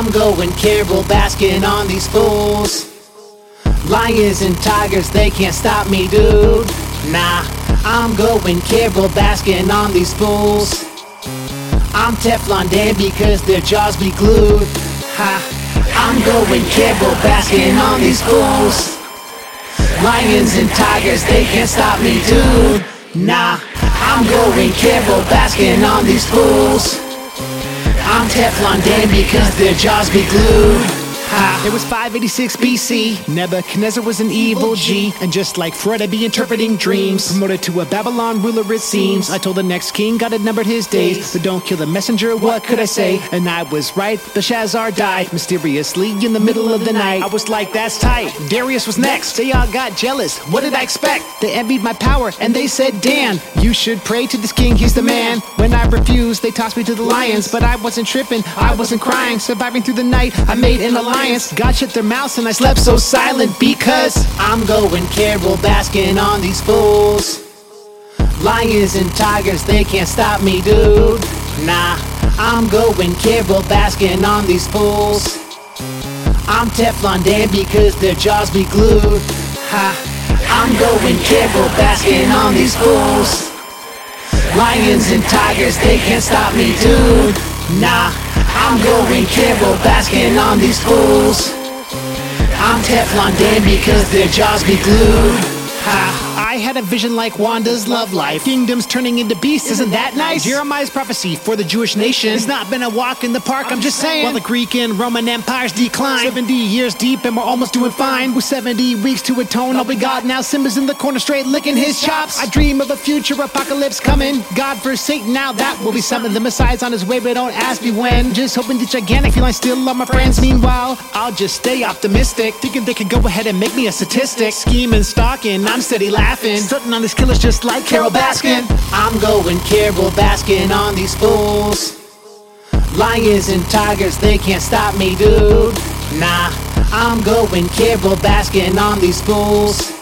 I'm going Carole Baskin on these fools. Lions and tigers, they can't stop me, dude. Nah, I'm going Carole Baskin on these fools. I'm Teflon Dan because their jaws be glued. Ha, I'm going Carole Baskin on these fools. Lions and tigers, they can't stop me, dude. Nah, I'm going Carole Baskin on these fools. I'm Teflon Dan because their jaws be glued. Ha. It was 586 BC. Nebuchadnezzar was an evil G. And just like Freud, I'd be interpreting dreams. Promoted to a Babylon ruler, it seems. I told the next king God had numbered his days. But don't kill the messenger, what could I say? And I was right, Belshazzar died mysteriously in the middle of the night. I was like, that's tight. Darius was next. They all got jealous. What did I expect? They envied my power and they said, Dan, you should pray to this king, he's the man. When I refused, they tossed me to the lions. But I wasn't tripping, I wasn't crying. Surviving through the night, I made an alliance. God shut their mouths and I slept so silent because I'm going Carole Baskin on these fools. Lions and tigers, they can't stop me, dude. Nah, I'm going Carole Baskin on these fools. I'm Teflon Dan because their jaws be glued. Ha, I'm going Carole Baskin on these fools. Lions and tigers, they can't stop me, dude. Nah, I'm going Carole Baskin on these fools. I'm Teflon Dan because their jaws be glued. Ha. I had a vision like Wanda's love life. Kingdoms turning into beasts, isn't that nice? Jeremiah's prophecy for the Jewish nation. It's not been a walk in the park, I'm just saying. While the Greek and Roman empires decline, 70 years deep and we're almost doing fine. With 70 weeks to atone, all we got now Simba's in the corner straight licking his chops. I dream of a future apocalypse coming. God for Satan, now that will be something. The Messiah's on his way, but don't ask me when. Just hoping the gigantic feline still love my friends. Meanwhile, I'll just stay optimistic. Thinking they could go ahead and make me a statistic. Scheming, stalking, I'm steady laughing. Stunting on these killers just like Carole Baskin. I'm going Carole Baskin on these fools. Lions and tigers, they can't stop me, dude. Nah, I'm going Carole Baskin on these fools.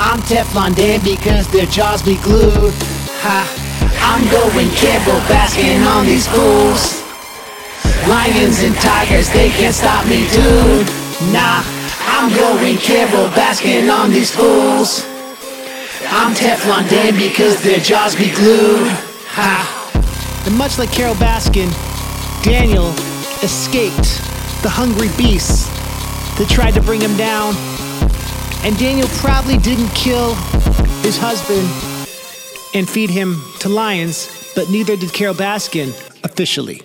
I'm Teflon Dan because their jaws be glued. Ha, I'm going Carole Baskin on these fools. Lions and tigers, they can't stop me, dude. Nah, I'm going Carole Baskin on these fools. I'm Teflon Dan because their jaws be glued. Ha. And much like Carole Baskin, Daniel escaped the hungry beasts that tried to bring him down. And Daniel probably didn't kill his husband and feed him to lions, but neither did Carole Baskin officially.